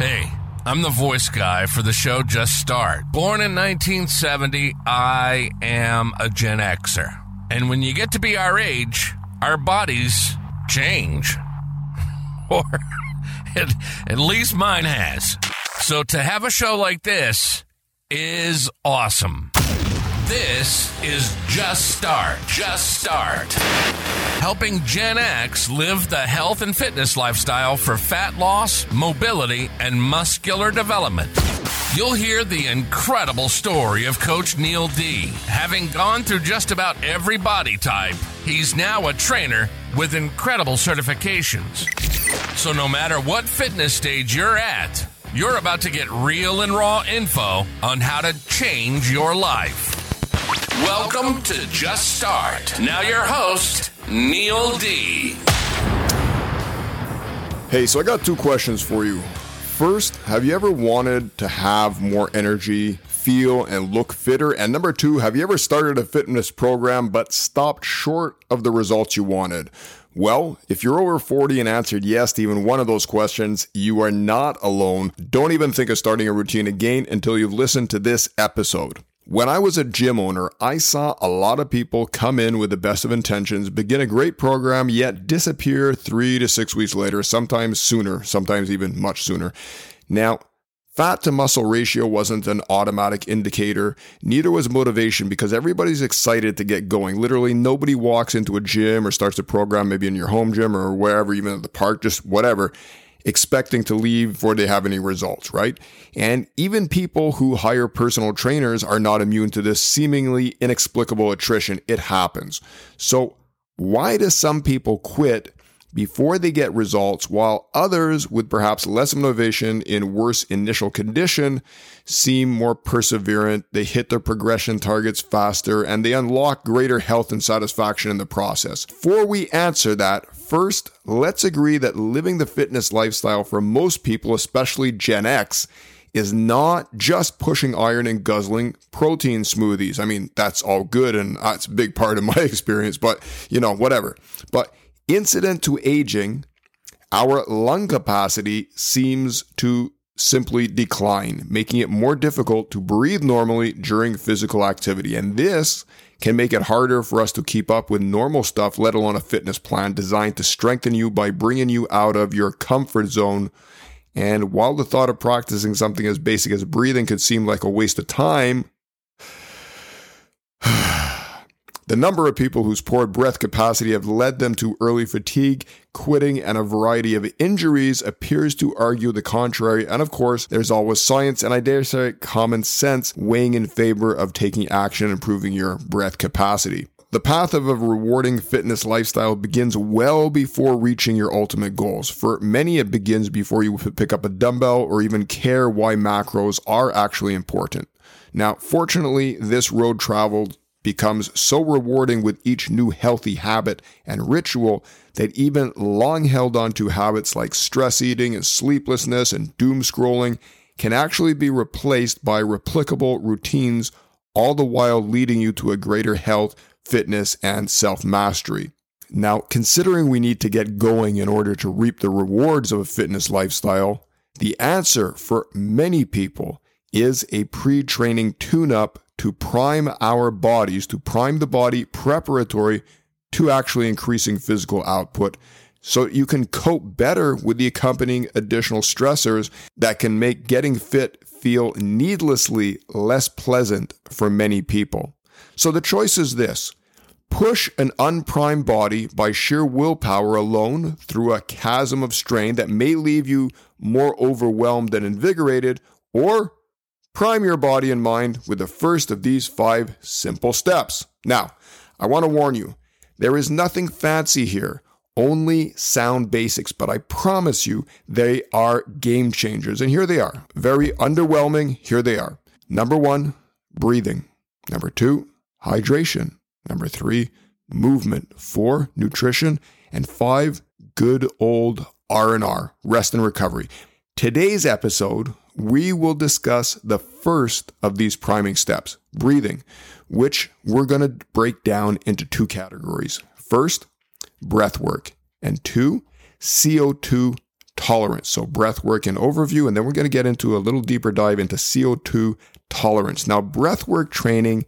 Hey, I'm the voice guy for the show Just Start. Born in 1970, I am a Gen Xer. And when you get to be our age, our bodies change. or at, least mine has. So to have a show like this is awesome. This is Just Start. Just Start. Helping Gen X live the health and fitness lifestyle for fat loss, mobility, and muscular development. You'll hear the incredible story of Coach Neil D. Having gone through just about every body type, he's now a trainer with incredible certifications. So, no matter what fitness stage you're at, you're about to get real and raw info on how to change your life. Welcome to Just Start. Now, your host, Neil D. Hey, so I got two questions for you. First, have you ever wanted to have more energy, feel, and look fitter? And number two, have you ever started a fitness program but stopped short of the results you wanted? Well, if you're over 40 and answered yes to even one of those questions, you are not alone. Don't even think of starting a routine again until you've listened to this episode. When I was a gym owner, I saw a lot of people come in with the best of intentions, begin a great program, yet disappear three to six weeks later, sometimes sooner, sometimes even much sooner. Now, Fat to muscle ratio wasn't an automatic indicator. Neither was motivation because everybody's excited to get going. Literally, nobody walks into a gym or starts a program, maybe in your home gym or wherever, even at the park, just whatever, expecting to leave before they have any results, right? And even people who hire personal trainers are not immune to this seemingly inexplicable attrition. It happens. So, why do some people quit before they get results, while others with perhaps less motivation in worse initial condition seem more perseverant, they hit their progression targets faster, and they unlock greater health and satisfaction in the process. Before we answer that, first, let's agree that living the fitness lifestyle for most people, especially Gen X, is not just pushing iron and guzzling protein smoothies. I mean, that's all good and that's a big part of my experience, but you know, whatever. But Incident to aging, our lung capacity seems to simply decline, making it more difficult to breathe normally during physical activity. And this can make it harder for us to keep up with normal stuff, let alone a fitness plan designed to strengthen you by bringing you out of your comfort zone. And while the thought of practicing something as basic as breathing could seem like a waste of time, The number of people whose poor breath capacity have led them to early fatigue, quitting, and a variety of injuries appears to argue the contrary. And of course, there's always science and I dare say common sense weighing in favor of taking action and improving your breath capacity. The path of a rewarding fitness lifestyle begins well before reaching your ultimate goals. For many, it begins before you pick up a dumbbell or even care why macros are actually important. Now, fortunately, this road traveled becomes so rewarding with each new healthy habit and ritual that even long held onto habits like stress eating and sleeplessness and doom scrolling can actually be replaced by replicable routines, all the while leading you to a greater health, fitness, and self mastery. Now, considering we need to get going in order to reap the rewards of a fitness lifestyle, the answer for many people is a pre training tune up to prime our bodies, to prime the body preparatory to actually increasing physical output so you can cope better with the accompanying additional stressors that can make getting fit feel needlessly less pleasant for many people. So the choice is this push an unprimed body by sheer willpower alone through a chasm of strain that may leave you more overwhelmed than invigorated, or Prime your body and mind with the first of these five simple steps. Now, I want to warn you, there is nothing fancy here, only sound basics, but I promise you they are game changers. And here they are. Very underwhelming. Here they are. Number one, breathing. Number two, hydration. Number three, movement. Four, nutrition. And five, good old R&R, rest and recovery. Today's episode we will discuss the first of these priming steps, breathing, which we're going to break down into two categories. First, breath work, and two, CO2 tolerance. So, breath work and overview, and then we're going to get into a little deeper dive into CO2 tolerance. Now, breath work training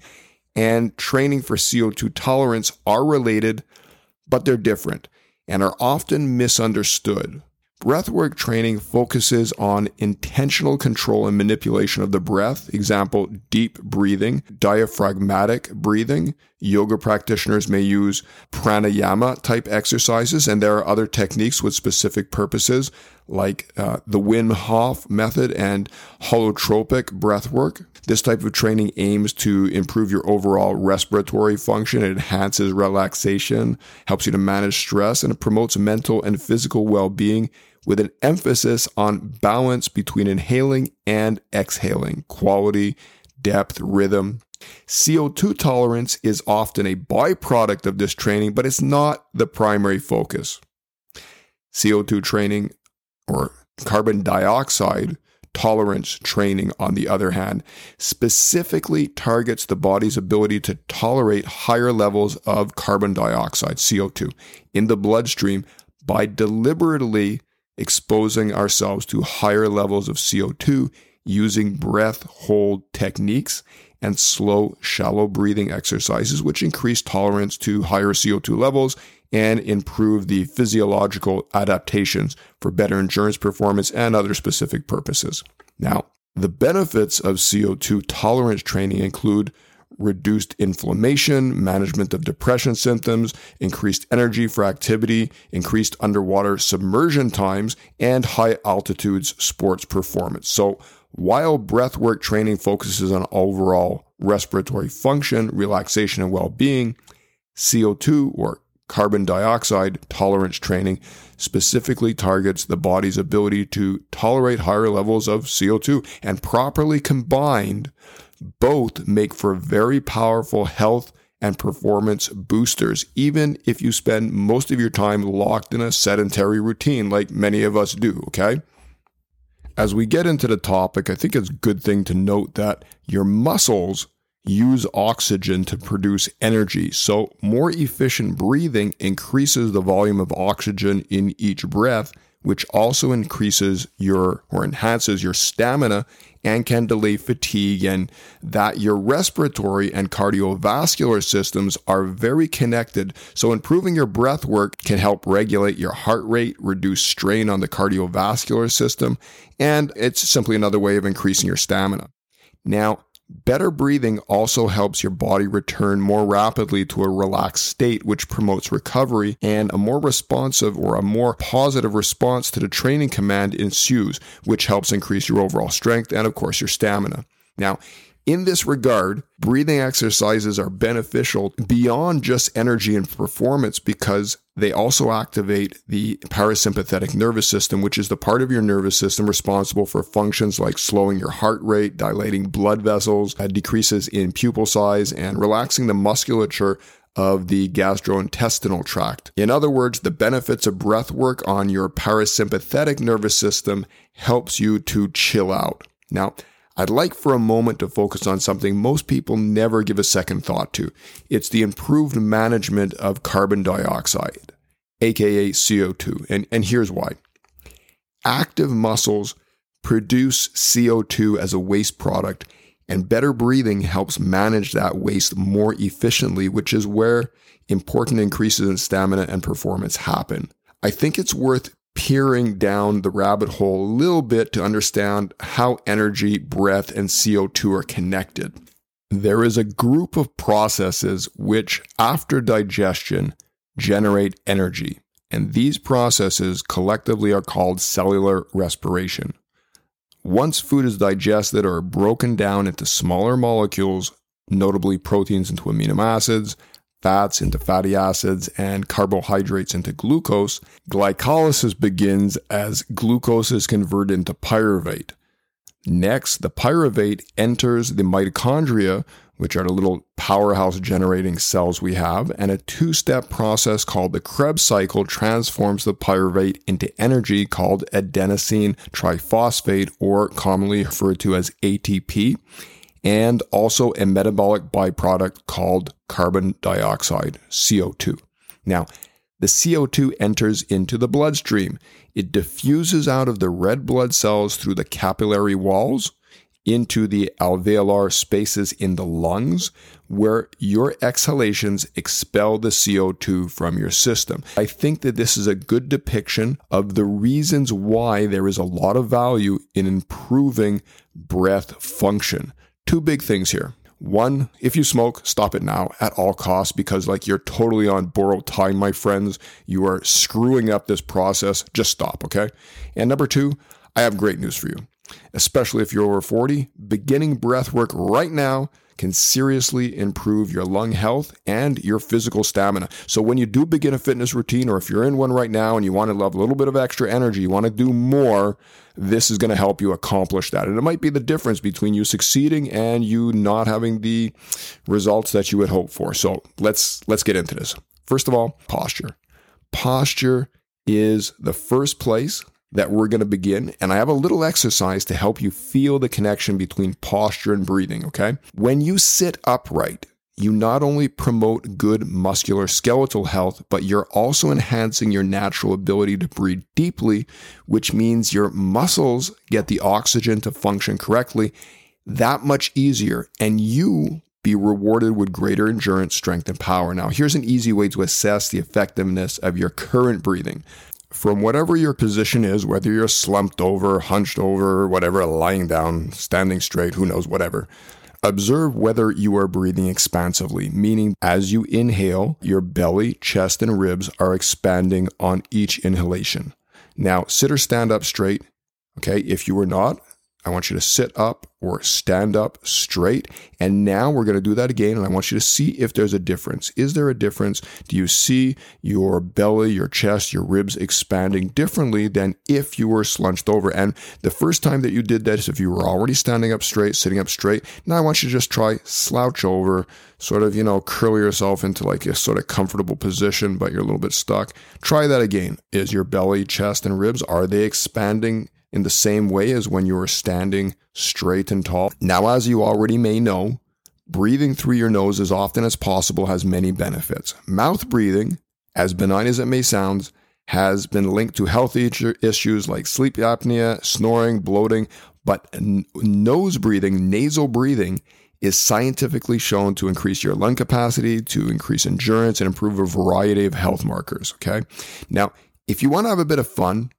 and training for CO2 tolerance are related, but they're different and are often misunderstood. Breathwork training focuses on intentional control and manipulation of the breath. Example, deep breathing, diaphragmatic breathing. Yoga practitioners may use pranayama type exercises, and there are other techniques with specific purposes like uh, the Wim Hof method and holotropic breathwork. This type of training aims to improve your overall respiratory function. It enhances relaxation, helps you to manage stress, and it promotes mental and physical well being with an emphasis on balance between inhaling and exhaling, quality, depth, rhythm. CO2 tolerance is often a byproduct of this training, but it's not the primary focus. CO2 training or carbon dioxide tolerance training, on the other hand, specifically targets the body's ability to tolerate higher levels of carbon dioxide, CO2, in the bloodstream by deliberately exposing ourselves to higher levels of CO2 using breath hold techniques and slow, shallow breathing exercises, which increase tolerance to higher CO2 levels and improve the physiological adaptations for better endurance performance and other specific purposes. Now, the benefits of CO2 tolerance training include reduced inflammation, management of depression symptoms, increased energy for activity, increased underwater submersion times, and high altitudes sports performance. So, while breathwork training focuses on overall respiratory function, relaxation, and well being, CO2 or carbon dioxide tolerance training specifically targets the body's ability to tolerate higher levels of CO2 and properly combined both make for very powerful health and performance boosters, even if you spend most of your time locked in a sedentary routine like many of us do, okay? As we get into the topic, I think it's a good thing to note that your muscles use oxygen to produce energy. So, more efficient breathing increases the volume of oxygen in each breath, which also increases your or enhances your stamina and can delay fatigue, and that your respiratory and cardiovascular systems are very connected. So, improving your breath work can help regulate your heart rate, reduce strain on the cardiovascular system, and it's simply another way of increasing your stamina. Now, Better breathing also helps your body return more rapidly to a relaxed state, which promotes recovery and a more responsive or a more positive response to the training command ensues, which helps increase your overall strength and, of course, your stamina. Now, in this regard, breathing exercises are beneficial beyond just energy and performance because they also activate the parasympathetic nervous system, which is the part of your nervous system responsible for functions like slowing your heart rate, dilating blood vessels, uh, decreases in pupil size, and relaxing the musculature of the gastrointestinal tract. In other words, the benefits of breath work on your parasympathetic nervous system helps you to chill out. Now, I'd like for a moment to focus on something most people never give a second thought to. It's the improved management of carbon dioxide, aka CO2. And, and here's why active muscles produce CO2 as a waste product, and better breathing helps manage that waste more efficiently, which is where important increases in stamina and performance happen. I think it's worth peering down the rabbit hole a little bit to understand how energy, breath, and CO2 are connected. There is a group of processes which, after digestion, generate energy, and these processes collectively are called cellular respiration. Once food is digested or broken down into smaller molecules, notably proteins into amino acids, fats into fatty acids, and carbohydrates into glucose, glycolysis begins as glucose is converted into pyruvate. Next, the pyruvate enters the mitochondria, which are the little powerhouse generating cells we have, and a two step process called the Krebs cycle transforms the pyruvate into energy called adenosine triphosphate, or commonly referred to as ATP and also a metabolic byproduct called carbon dioxide, CO2. Now, the CO2 enters into the bloodstream. It diffuses out of the red blood cells through the capillary walls into the alveolar spaces in the lungs, where your exhalations expel the CO2 from your system. I think that this is a good depiction of the reasons why there is a lot of value in improving breath function. Two big things here. One, if you smoke, stop it now at all costs because, like, you're totally on borrowed time, my friends. You are screwing up this process. Just stop, okay? And number two, I have great news for you, especially if you're over 40. Beginning breath work right now can seriously improve your lung health and your physical stamina. So, when you do begin a fitness routine, or if you're in one right now and you want to love a little bit of extra energy, you want to do more, this is going to help you accomplish that. And it might be the difference between you succeeding and you not having the results that you would hope for. So, let's let's get into this. First of all, posture. Posture is the first place that we're going to begin. And I have a little exercise to help you feel the connection between posture and breathing, okay? When you sit upright, you not only promote good muscular skeletal health, but you're also enhancing your natural ability to breathe deeply, which means your muscles get the oxygen to function correctly that much easier. And you be rewarded with greater endurance, strength, and power. Now, here's an easy way to assess the effectiveness of your current breathing from whatever your position is, whether you're slumped over, hunched over, whatever, lying down, standing straight, who knows, whatever. Observe whether you are breathing expansively, meaning as you inhale, your belly, chest, and ribs are expanding on each inhalation. Now, sit or stand up straight. Okay, if you are not, I want you to sit up or stand up straight. And now we're going to do that again. And I want you to see if there's a difference. Is there a difference? Do you see your belly, your chest, your ribs expanding differently than if you were slunched over? And the first time that you did that is if you were already standing up straight, sitting up straight. Now I want you to just try slouch over, sort of, you know, curl yourself into like a sort of comfortable position, but you're a little bit stuck. Try that again. Is your belly, chest, and ribs, are they expanding? In the same way as when you are standing straight and tall. Now, as you already may know, breathing through your nose as often as possible has many benefits. Mouth breathing, as benign as it may sound, has been linked to health issues like sleep apnea, snoring, bloating, but n- nose breathing, nasal breathing, is scientifically shown to increase your lung capacity, to increase endurance, and improve a variety of health markers. Okay. Now, if you want to have a bit of fun,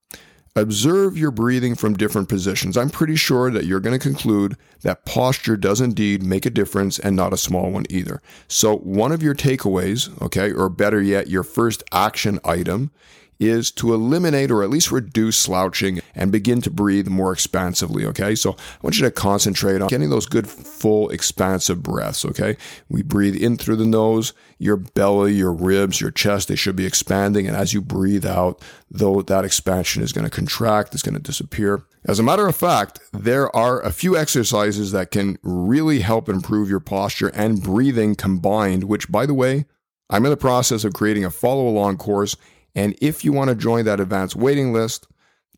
Observe your breathing from different positions. I'm pretty sure that you're going to conclude that posture does indeed make a difference and not a small one either. So, one of your takeaways, okay, or better yet, your first action item is to eliminate or at least reduce slouching and begin to breathe more expansively. Okay. So I want you to concentrate on getting those good, full, expansive breaths. Okay. We breathe in through the nose, your belly, your ribs, your chest, they should be expanding. And as you breathe out, though that expansion is going to contract, it's going to disappear. As a matter of fact, there are a few exercises that can really help improve your posture and breathing combined, which by the way, I'm in the process of creating a follow along course and if you want to join that advanced waiting list,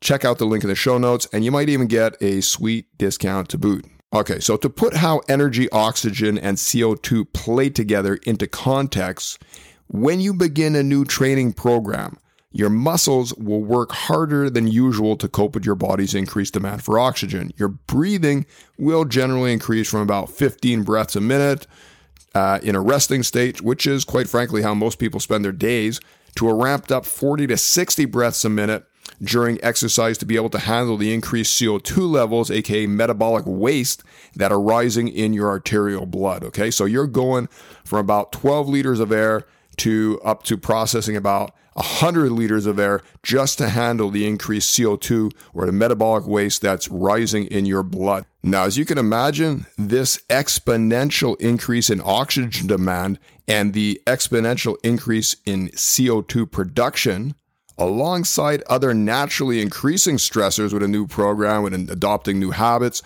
check out the link in the show notes, and you might even get a sweet discount to boot. Okay, so to put how energy, oxygen, and CO2 play together into context, when you begin a new training program, your muscles will work harder than usual to cope with your body's increased demand for oxygen. Your breathing will generally increase from about 15 breaths a minute uh, in a resting state, which is quite frankly how most people spend their days, to a ramped up 40 to 60 breaths a minute during exercise to be able to handle the increased CO2 levels, aka metabolic waste, that are rising in your arterial blood. Okay, so you're going from about 12 liters of air to up to processing about 100 liters of air just to handle the increased CO2 or the metabolic waste that's rising in your blood. Now, as you can imagine, this exponential increase in oxygen demand and the exponential increase in CO2 production alongside other naturally increasing stressors with a new program and adopting new habits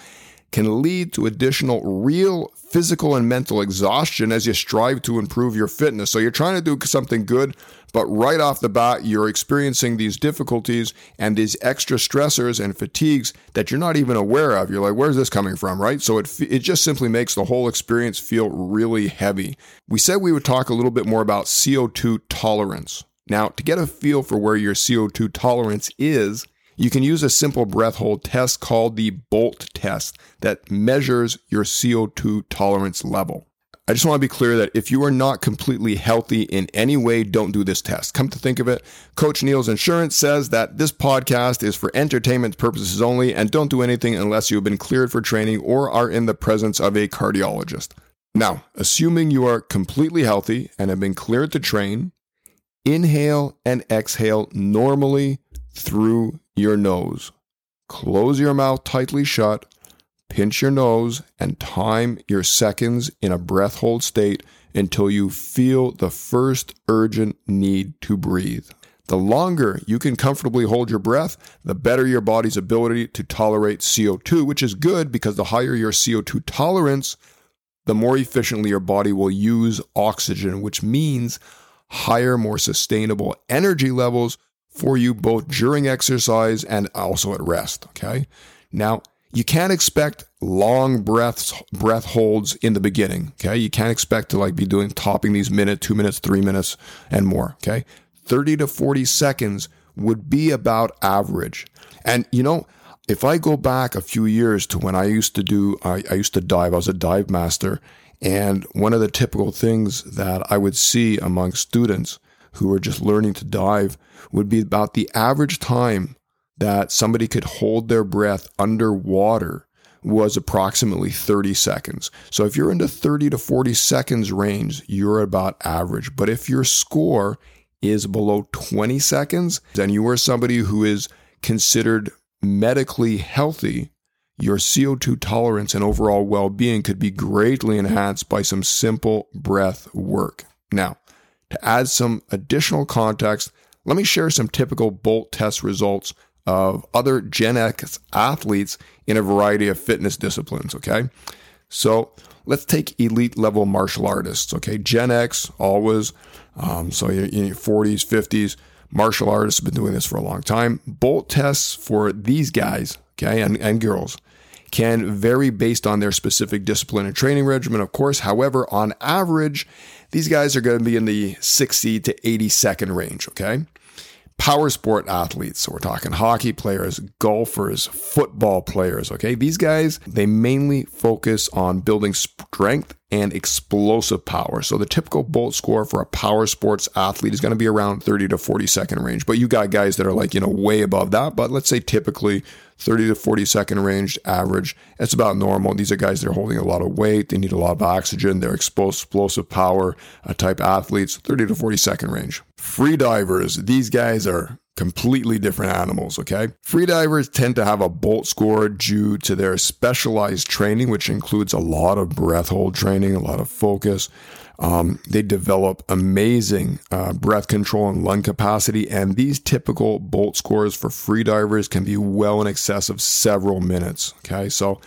can lead to additional real physical and mental exhaustion as you strive to improve your fitness. So you're trying to do something good, but right off the bat, you're experiencing these difficulties and these extra stressors and fatigues that you're not even aware of. You're like, where's this coming from, right? So it, it just simply makes the whole experience feel really heavy. We said we would talk a little bit more about CO2 tolerance. Now, to get a feel for where your CO2 tolerance is, you can use a simple breath hold test called the BOLT test that measures your CO2 tolerance level. I just want to be clear that if you are not completely healthy in any way, don't do this test. Come to think of it, Coach Neil's Insurance says that this podcast is for entertainment purposes only and don't do anything unless you have been cleared for training or are in the presence of a cardiologist. Now, assuming you are completely healthy and have been cleared to train, inhale and exhale normally through your nose. Close your mouth tightly shut pinch your nose, and time your seconds in a breath hold state until you feel the first urgent need to breathe. The longer you can comfortably hold your breath, the better your body's ability to tolerate CO2, which is good because the higher your CO2 tolerance, the more efficiently your body will use oxygen, which means higher, more sustainable energy levels for you both during exercise and also at rest. Okay. Now, you can't expect long breaths breath holds in the beginning okay you can't expect to like be doing topping these minute two minutes three minutes and more okay 30 to 40 seconds would be about average and you know if i go back a few years to when i used to do i, I used to dive i was a dive master and one of the typical things that i would see among students who are just learning to dive would be about the average time that somebody could hold their breath underwater was approximately 30 seconds. So if you're in the 30 to 40 seconds range, you're about average. But if your score is below 20 seconds, then you are somebody who is considered medically healthy, your CO2 tolerance and overall well being could be greatly enhanced by some simple breath work. Now, to add some additional context, let me share some typical BOLT test results of other Gen X athletes in a variety of fitness disciplines. Okay. So let's take elite level martial artists. Okay. Gen X, always. Um, so in your 40s, 50s, martial artists have been doing this for a long time. BOLT tests for these guys, okay, and, and girls can vary based on their specific discipline and training regimen, of course. However, on average, these guys are going to be in the 60 to 80 second range, okay? power sport athletes. So we're talking hockey players, golfers, football players. Okay. These guys, they mainly focus on building strength and explosive power. So the typical BOLT score for a power sports athlete is going to be around 30 to 40 second range. But you got guys that are like, you know, way above that. But let's say typically 30 to 40 second range average. It's about normal. These are guys that are holding a lot of weight. They need a lot of oxygen. They're explosive power uh, type athletes, 30 to 40 second range. Free divers, these guys are completely different animals, okay? Freedivers tend to have a BOLT score due to their specialized training, which includes a lot of breath hold training, a lot of focus. Um, they develop amazing uh, breath control and lung capacity, and these typical BOLT scores for freedivers can be well in excess of several minutes, okay? So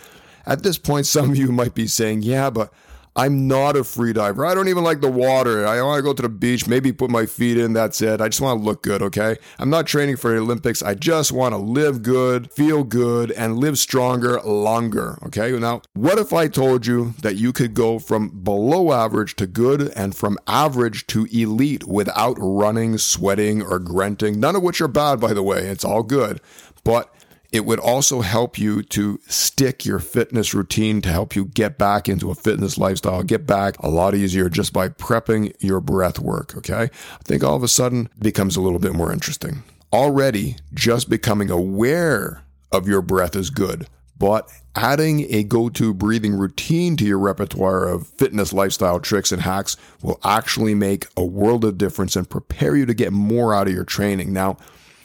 at this point, some of you might be saying, yeah, but I'm not a free diver. I don't even like the water. I want to go to the beach, maybe put my feet in. That's it. I just want to look good, okay? I'm not training for the Olympics. I just want to live good, feel good, and live stronger longer, okay? Now, what if I told you that you could go from below average to good and from average to elite without running, sweating, or grunting? None of which are bad, by the way. It's all good. But it would also help you to stick your fitness routine to help you get back into a fitness lifestyle, get back a lot easier just by prepping your breath work. Okay. I think all of a sudden becomes a little bit more interesting. Already, just becoming aware of your breath is good, but adding a go to breathing routine to your repertoire of fitness lifestyle tricks and hacks will actually make a world of difference and prepare you to get more out of your training. Now,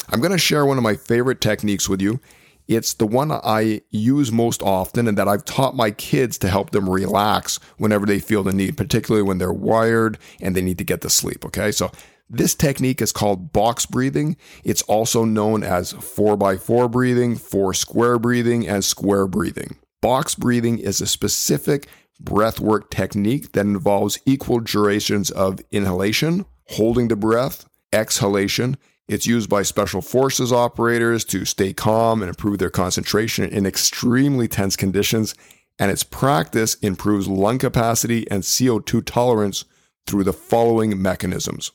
I'm going to share one of my favorite techniques with you. It's the one I use most often and that I've taught my kids to help them relax whenever they feel the need, particularly when they're wired and they need to get to sleep. Okay. So this technique is called box breathing. It's also known as four by four breathing, four square breathing, and square breathing. Box breathing is a specific breathwork technique that involves equal durations of inhalation, holding the breath, exhalation, it's used by special forces operators to stay calm and improve their concentration in extremely tense conditions, and its practice improves lung capacity and CO2 tolerance through the following mechanisms.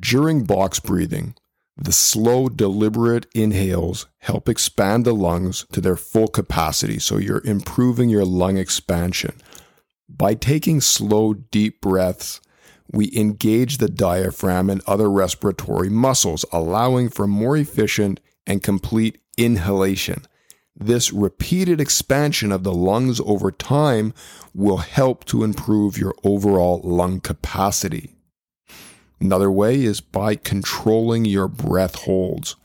During box breathing, the slow, deliberate inhales help expand the lungs to their full capacity, so you're improving your lung expansion. By taking slow, deep breaths, we engage the diaphragm and other respiratory muscles, allowing for more efficient and complete inhalation. This repeated expansion of the lungs over time will help to improve your overall lung capacity. Another way is by controlling your breath holds.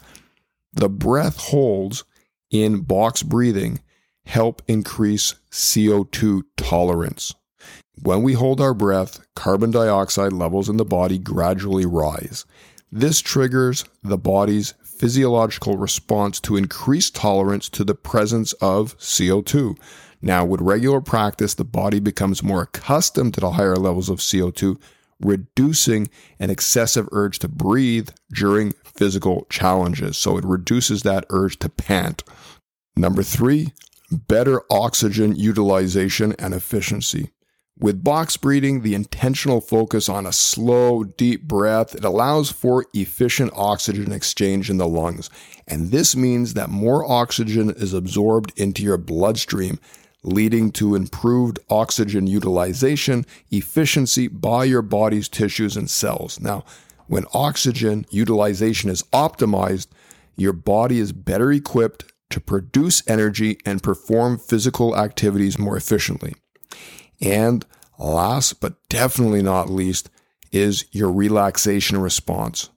The breath holds in box breathing help increase CO2 tolerance. When we hold our breath, carbon dioxide levels in the body gradually rise. This triggers the body's physiological response to increased tolerance to the presence of CO2. Now, with regular practice, the body becomes more accustomed to the higher levels of CO2, reducing an excessive urge to breathe during physical challenges. So it reduces that urge to pant. Number three, better oxygen utilization and efficiency. With box breathing, the intentional focus on a slow, deep breath, it allows for efficient oxygen exchange in the lungs. And this means that more oxygen is absorbed into your bloodstream, leading to improved oxygen utilization, efficiency by your body's tissues and cells. Now, when oxygen utilization is optimized, your body is better equipped to produce energy and perform physical activities more efficiently. And last but definitely not least is your relaxation response.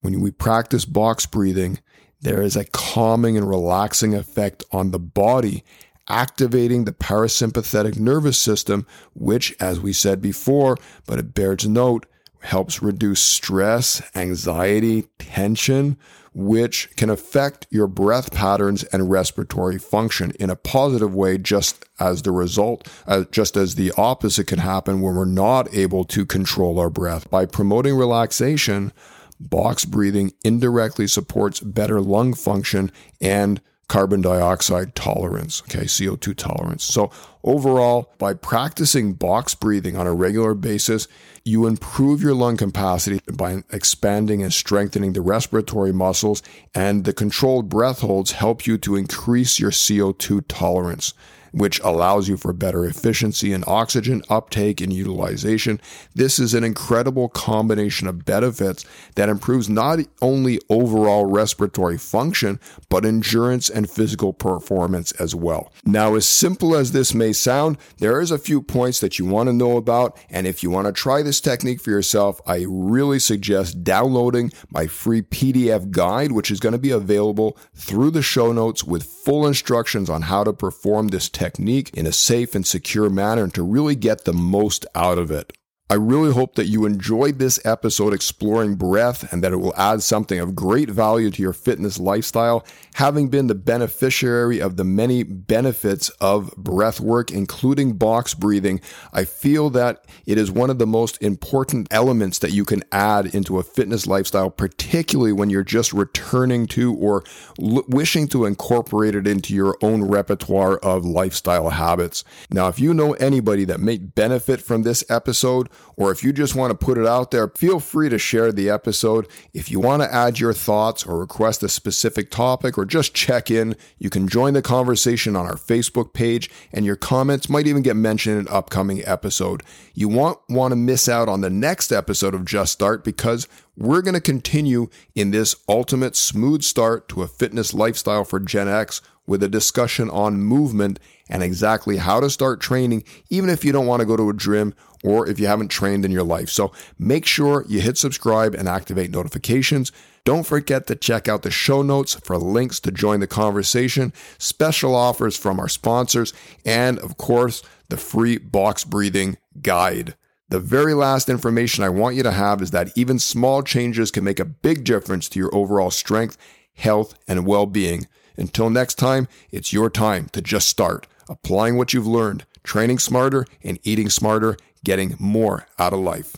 When we practice box breathing, there is a calming and relaxing effect on the body, activating the parasympathetic nervous system, which, as we said before, but it bears note, helps reduce stress, anxiety, tension, which can affect your breath patterns and respiratory function in a positive way, just as the result, uh, just as the opposite can happen when we're not able to control our breath. By promoting relaxation, box breathing indirectly supports better lung function and carbon dioxide tolerance, okay, CO2 tolerance. So, overall, by practicing box breathing on a regular basis, you improve your lung capacity by expanding and strengthening the respiratory muscles, and the controlled breath holds help you to increase your CO2 tolerance which allows you for better efficiency in oxygen uptake and utilization. This is an incredible combination of benefits that improves not only overall respiratory function, but endurance and physical performance as well. Now, as simple as this may sound, there is a few points that you want to know about. And if you want to try this technique for yourself, I really suggest downloading my free PDF guide, which is going to be available through the show notes with full instructions on how to perform this technique technique in a safe and secure manner and to really get the most out of it. I really hope that you enjoyed this episode exploring breath and that it will add something of great value to your fitness lifestyle. Having been the beneficiary of the many benefits of breath work, including box breathing, I feel that it is one of the most important elements that you can add into a fitness lifestyle, particularly when you're just returning to or l- wishing to incorporate it into your own repertoire of lifestyle habits. Now, if you know anybody that may benefit from this episode, or if you just want to put it out there, feel free to share the episode. If you want to add your thoughts or request a specific topic or just check in, you can join the conversation on our Facebook page, and your comments might even get mentioned in an upcoming episode. You won't want to miss out on the next episode of Just Start because we're going to continue in this ultimate smooth start to a fitness lifestyle for Gen X with a discussion on movement and exactly how to start training, even if you don't want to go to a gym or if you haven't trained in your life. So make sure you hit subscribe and activate notifications. Don't forget to check out the show notes for links to join the conversation, special offers from our sponsors, and of course, the free box breathing guide. The very last information I want you to have is that even small changes can make a big difference to your overall strength, health, and well being. Until next time, it's your time to just start. Applying what you've learned, training smarter, and eating smarter getting more out of life.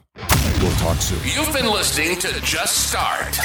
We'll talk soon. You've been listening to Just Start.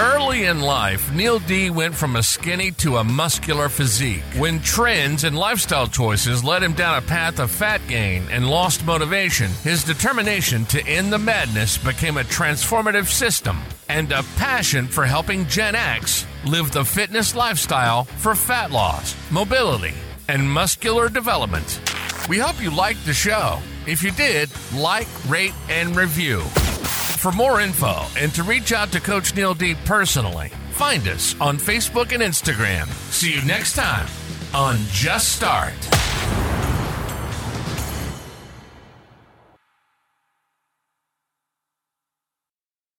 Early in life, Neil D went from a skinny to a muscular physique. When trends and lifestyle choices led him down a path of fat gain and lost motivation, his determination to end the madness became a transformative system and a passion for helping Gen X live the fitness lifestyle for fat loss, mobility, and muscular development. We hope you liked the show. If you did, like, rate, and review. For more info and to reach out to Coach Neil D personally, find us on Facebook and Instagram. See you next time on Just Start.